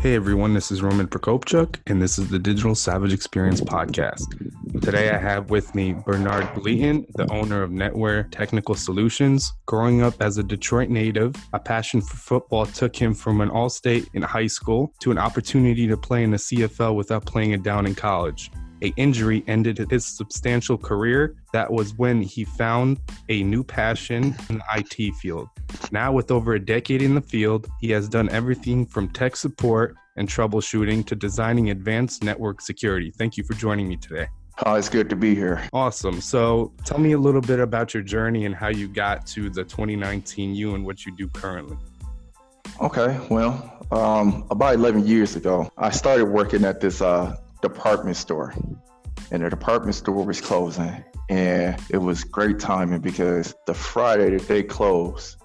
Hey everyone, this is Roman Prokopchuk, and this is the Digital Savage Experience podcast. Today I have with me Bernard Bleaton, the owner of Netware Technical Solutions. Growing up as a Detroit native, a passion for football took him from an all state in high school to an opportunity to play in the CFL without playing it down in college a injury ended his substantial career. That was when he found a new passion in the IT field. Now, with over a decade in the field, he has done everything from tech support and troubleshooting to designing advanced network security. Thank you for joining me today. Oh, it's good to be here. Awesome. So, tell me a little bit about your journey and how you got to the 2019 you and what you do currently. Okay, well, um, about 11 years ago, I started working at this uh, department store, and the department store was closing. And it was great timing because the Friday that they closed,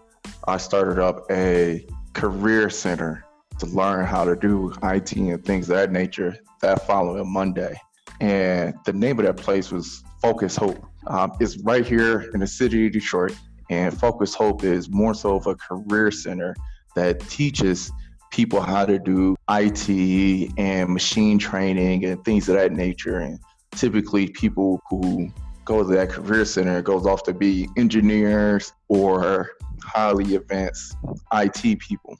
I started up a career center to learn how to do IT and things of that nature that following Monday. And the name of that place was Focus Hope. Um, it's right here in the city of Detroit. And Focus Hope is more so of a career center that teaches people how to do IT and machine training and things of that nature. And typically, people who go to that career center goes off to be engineers or highly advanced IT people,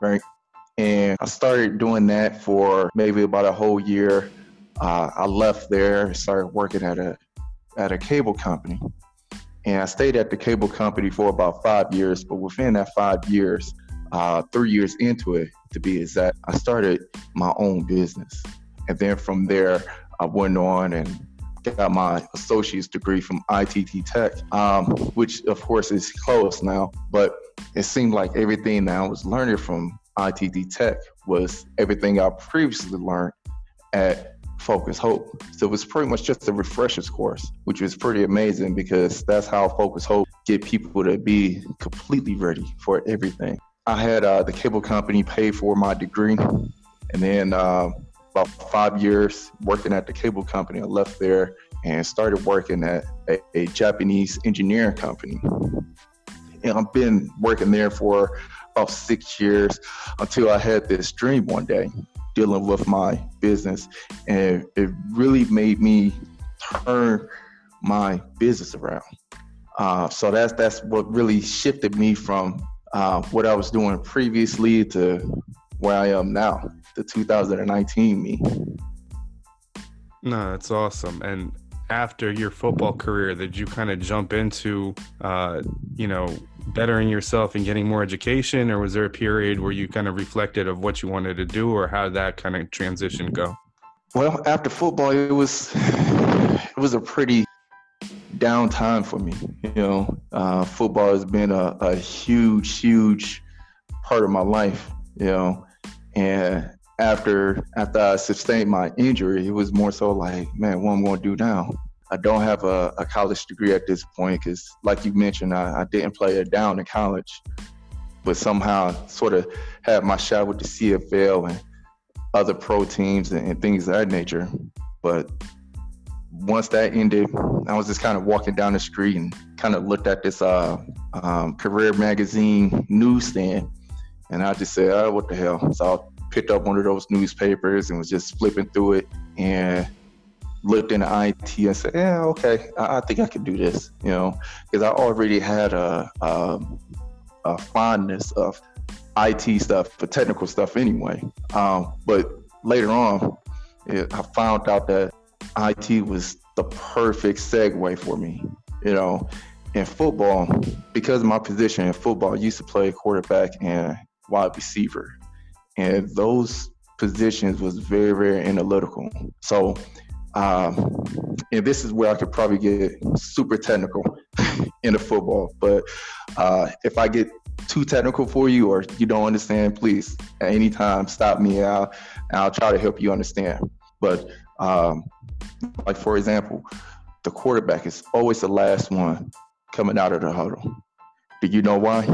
right? And I started doing that for maybe about a whole year. Uh, I left there, started working at a at a cable company, and I stayed at the cable company for about five years. But within that five years, uh, three years into it, to be exact, I started my own business. And then from there, I went on and got my associate's degree from ITT Tech, um, which of course is closed now. But it seemed like everything that I was learning from ITT Tech was everything I previously learned at Focus Hope. So it was pretty much just a refreshers course, which was pretty amazing because that's how Focus Hope get people to be completely ready for everything. I had uh, the cable company pay for my degree, and then uh, about five years working at the cable company, I left there and started working at a, a Japanese engineering company. And I've been working there for about six years until I had this dream one day dealing with my business, and it really made me turn my business around. Uh, so that's that's what really shifted me from uh, what I was doing previously to where I am now, the 2019 me. No, that's awesome. And after your football career, did you kind of jump into, uh, you know, bettering yourself and getting more education, or was there a period where you kind of reflected of what you wanted to do, or how did that kind of transition go? Well, after football, it was it was a pretty downtime for me. You know, uh, football has been a, a huge, huge part of my life. You know, and after after I sustained my injury, it was more so like, man, what am I going to do now? I don't have a, a college degree at this point because, like you mentioned, I, I didn't play it down in college, but somehow sort of had my shot with the CFL and other pro teams and, and things of that nature. But once that ended, I was just kind of walking down the street and kind of looked at this uh, um, career magazine newsstand, and I just said, "Oh, what the hell?" So I picked up one of those newspapers and was just flipping through it and looked into IT and said, "Yeah, okay, I, I think I can do this," you know, because I already had a, a, a fondness of IT stuff, for technical stuff anyway. Um, but later on, it, I found out that IT was the perfect segue for me. You know, in football, because of my position in football, I used to play quarterback and wide receiver. And those positions was very, very analytical. So, um, and this is where I could probably get super technical. in the football. But uh, if I get too technical for you or you don't understand, please at any time stop me I'll, I'll try to help you understand. But um, like for example, the quarterback is always the last one coming out of the huddle. Do you know why?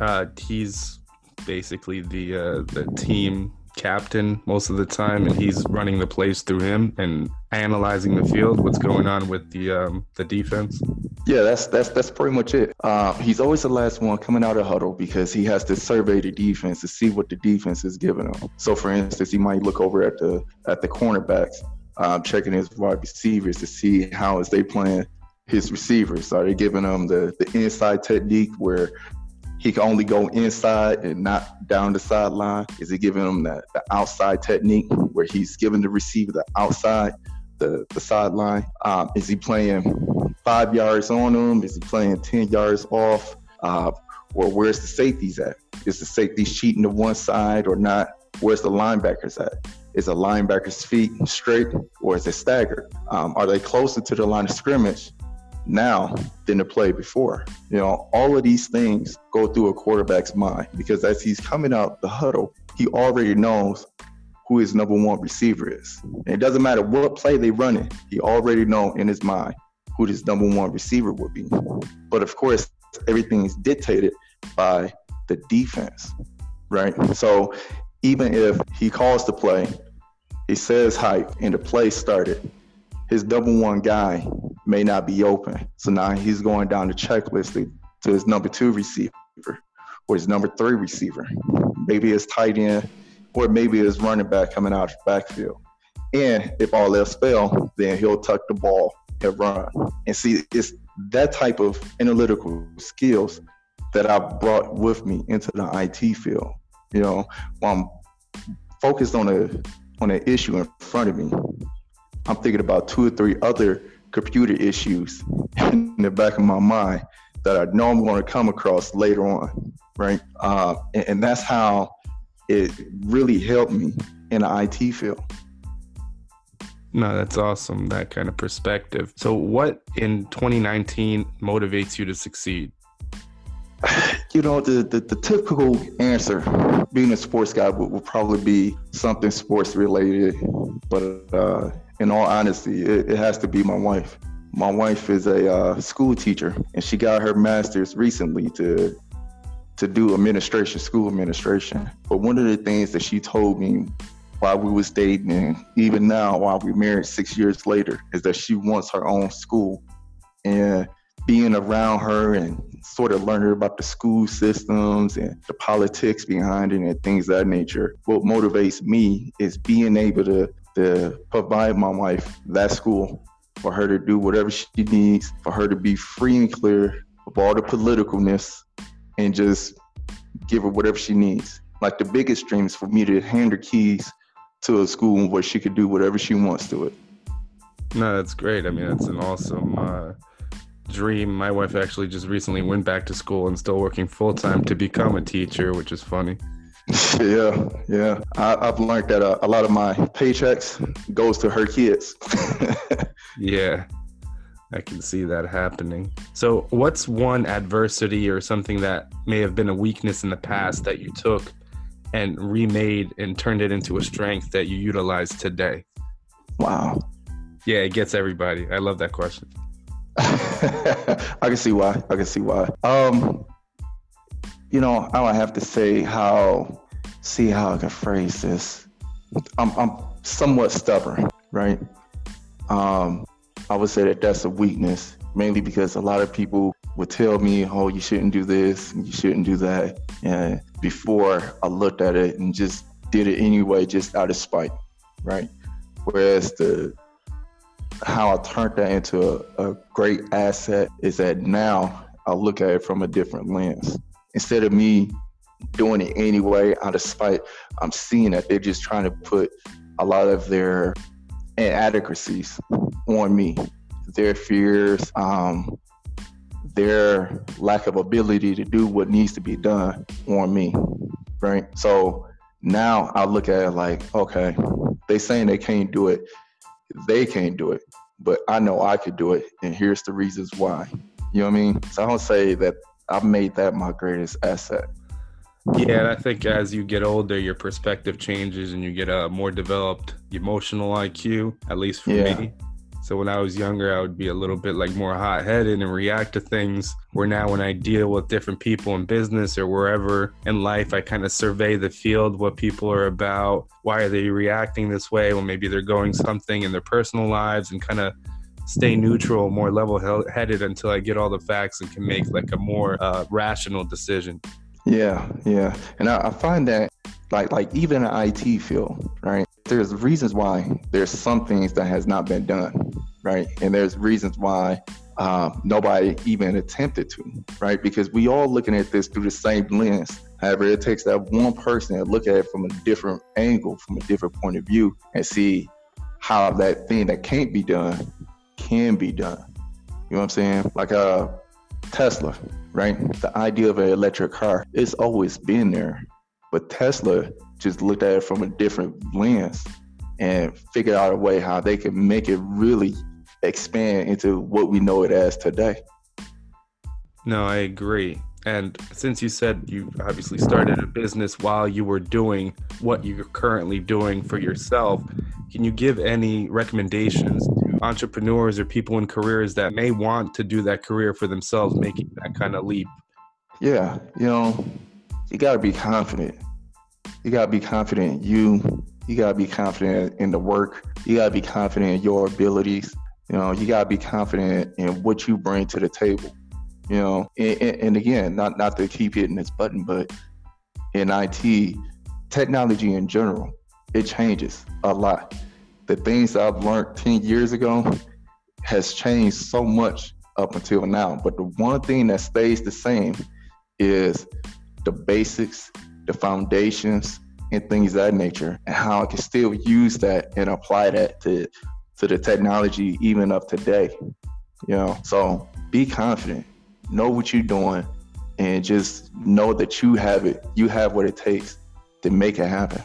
Uh, he's basically the uh, the team captain most of the time, and he's running the plays through him and analyzing the field, what's going on with the um, the defense. Yeah, that's that's that's pretty much it. Uh, he's always the last one coming out of huddle because he has to survey the defense to see what the defense is giving him. So, for instance, he might look over at the at the cornerbacks, um, checking his wide receivers to see how is they playing his receivers. Are they giving them the the inside technique where he can only go inside and not down the sideline? Is he giving him the, the outside technique where he's giving the receiver the outside, the, the sideline? Um, is he playing five yards on him? Is he playing 10 yards off? Uh, or where's the safeties at? Is the safeties cheating to one side or not? Where's the linebackers at? Is a linebacker's feet straight or is it staggered? Um, are they closer to the line of scrimmage now than the play before. You know, all of these things go through a quarterback's mind because as he's coming out the huddle, he already knows who his number one receiver is. And it doesn't matter what play they run in, he already know in his mind who his number one receiver would be. But of course, everything is dictated by the defense, right? So even if he calls the play, he says hype, and the play started, his double one guy may not be open. So now he's going down the checklist to, to his number two receiver or his number three receiver. Maybe his tight end or maybe his running back coming out of the backfield. And if all else fail, then he'll tuck the ball and run. And see, it's that type of analytical skills that I brought with me into the IT field. You know, while I'm focused on a on an issue in front of me, I'm thinking about two or three other computer issues in the back of my mind that I know I'm going to come across later on, right? Uh, and, and that's how it really helped me in the IT field. No, that's awesome. That kind of perspective. So, what in 2019 motivates you to succeed? You know, the, the, the typical answer, being a sports guy, would, would probably be something sports related. But uh, in all honesty, it, it has to be my wife. My wife is a uh, school teacher, and she got her master's recently to to do administration, school administration. But one of the things that she told me while we was dating, and even now while we're married six years later, is that she wants her own school. And being around her and sort of learning about the school systems and the politics behind it and things of that nature, what motivates me is being able to to provide my wife that school for her to do whatever she needs, for her to be free and clear of all the politicalness and just give her whatever she needs. Like the biggest dream is for me to hand her keys to a school where she could do whatever she wants to it. No, that's great. I mean, that's an awesome uh, dream. My wife actually just recently went back to school and still working full time to become a teacher, which is funny. Yeah, yeah. I, have learned that uh, a lot of my paychecks goes to her kids. yeah, I can see that happening. So, what's one adversity or something that may have been a weakness in the past that you took and remade and turned it into a strength that you utilize today? Wow. Yeah, it gets everybody. I love that question. I can see why. I can see why. Um, you know, I would have to say how, see how I can phrase this. I'm, I'm somewhat stubborn, right? Um, I would say that that's a weakness, mainly because a lot of people would tell me, oh, you shouldn't do this, you shouldn't do that. And before I looked at it and just did it anyway, just out of spite, right? Whereas the how I turned that into a, a great asset is that now I look at it from a different lens. Instead of me doing it anyway out of spite, I'm seeing that they're just trying to put a lot of their inadequacies on me, their fears, um, their lack of ability to do what needs to be done on me, right? So now I look at it like, okay, they saying they can't do it, they can't do it, but I know I could do it, and here's the reasons why. You know what I mean? So I don't say that I've made that my greatest asset. Yeah, and I think as you get older, your perspective changes and you get a more developed emotional IQ, at least for yeah. me. So when I was younger, I would be a little bit like more hot headed and react to things. Where now, when I deal with different people in business or wherever in life, I kind of survey the field, what people are about, why are they reacting this way? Well, maybe they're going something in their personal lives and kind of stay neutral, more level headed until I get all the facts and can make like a more uh, rational decision. Yeah, yeah, and I, I find that like like even in the IT field, right? There's reasons why there's some things that has not been done, right? And there's reasons why uh, nobody even attempted to, right? Because we all looking at this through the same lens. However, it takes that one person to look at it from a different angle, from a different point of view, and see how that thing that can't be done can be done. You know what I'm saying? Like uh, Tesla, right? The idea of an electric car, it's always been there. But Tesla just looked at it from a different lens and figured out a way how they can make it really expand into what we know it as today. No, I agree. And since you said you obviously started a business while you were doing what you're currently doing for yourself, can you give any recommendations to entrepreneurs or people in careers that may want to do that career for themselves, making that kind of leap? Yeah, you know, you got to be confident. You got to be confident in you. You got to be confident in the work. You got to be confident in your abilities. You know, you got to be confident in what you bring to the table. You know, and, and again, not not to keep hitting this button, but in IT, technology in general, it changes a lot. The things I've learned 10 years ago has changed so much up until now. But the one thing that stays the same is the basics, the foundations, and things of that nature, and how I can still use that and apply that to to the technology even of today. You know, so be confident, know what you're doing, and just know that you have it. You have what it takes to make it happen.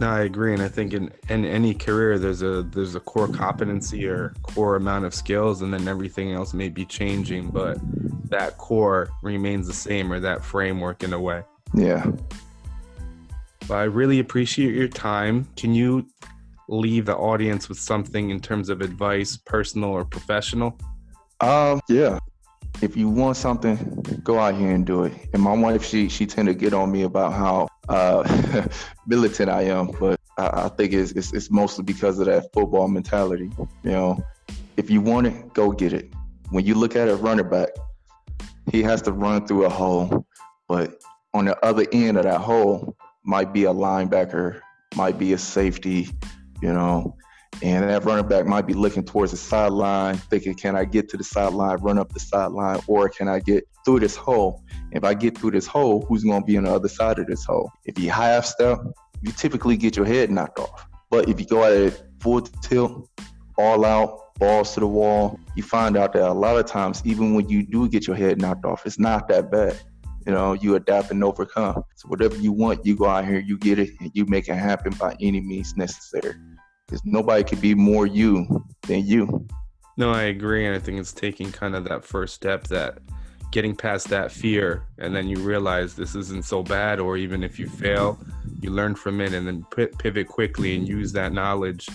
No, I agree, and I think in, in any career, there's a there's a core competency or core amount of skills, and then everything else may be changing, but that core remains the same, or that framework in a way. Yeah. But I really appreciate your time. Can you leave the audience with something in terms of advice, personal or professional? Um, yeah if you want something, go out here and do it. And my wife, she she tend to get on me about how uh, militant I am, but I, I think it's, it's, it's mostly because of that football mentality. You know, if you want it, go get it. When you look at a running back, he has to run through a hole, but on the other end of that hole might be a linebacker, might be a safety, you know, and that running back might be looking towards the sideline, thinking, can I get to the sideline, run up the sideline, or can I get through this hole? If I get through this hole, who's going to be on the other side of this hole? If you half step, you typically get your head knocked off. But if you go at it full tilt, all out, balls to the wall, you find out that a lot of times, even when you do get your head knocked off, it's not that bad. You know, you adapt and overcome. So whatever you want, you go out here, you get it, and you make it happen by any means necessary because nobody could be more you than you. No, I agree, and I think it's taking kind of that first step, that getting past that fear, and then you realize this isn't so bad, or even if you fail, you learn from it, and then pivot quickly and use that knowledge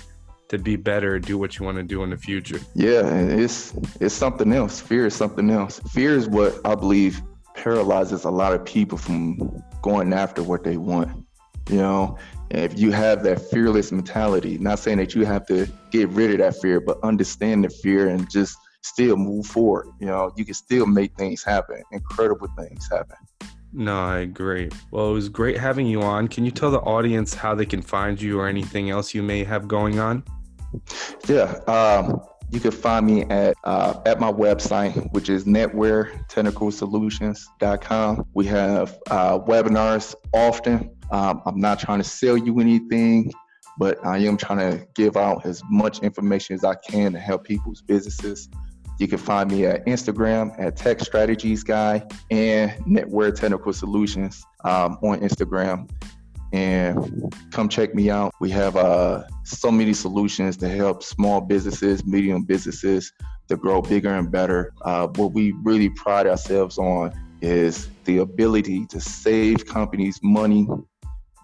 to be better, do what you want to do in the future. Yeah, it's it's something else. Fear is something else. Fear is what I believe paralyzes a lot of people from going after what they want. You know, if you have that fearless mentality, not saying that you have to get rid of that fear, but understand the fear and just still move forward. You know, you can still make things happen, incredible things happen. No, I agree. Well, it was great having you on. Can you tell the audience how they can find you or anything else you may have going on? Yeah. Um, you can find me at uh, at my website, which is netwaretechnicalsolutions.com. We have uh, webinars often. Um, I'm not trying to sell you anything, but I am trying to give out as much information as I can to help people's businesses. You can find me at Instagram at Tech Strategies Guy and Netware Technical Solutions um, on Instagram. And come check me out. We have uh, so many solutions to help small businesses, medium businesses to grow bigger and better. Uh, what we really pride ourselves on is the ability to save companies money,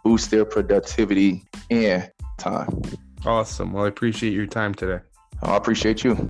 boost their productivity, and time. Awesome. Well, I appreciate your time today. I appreciate you.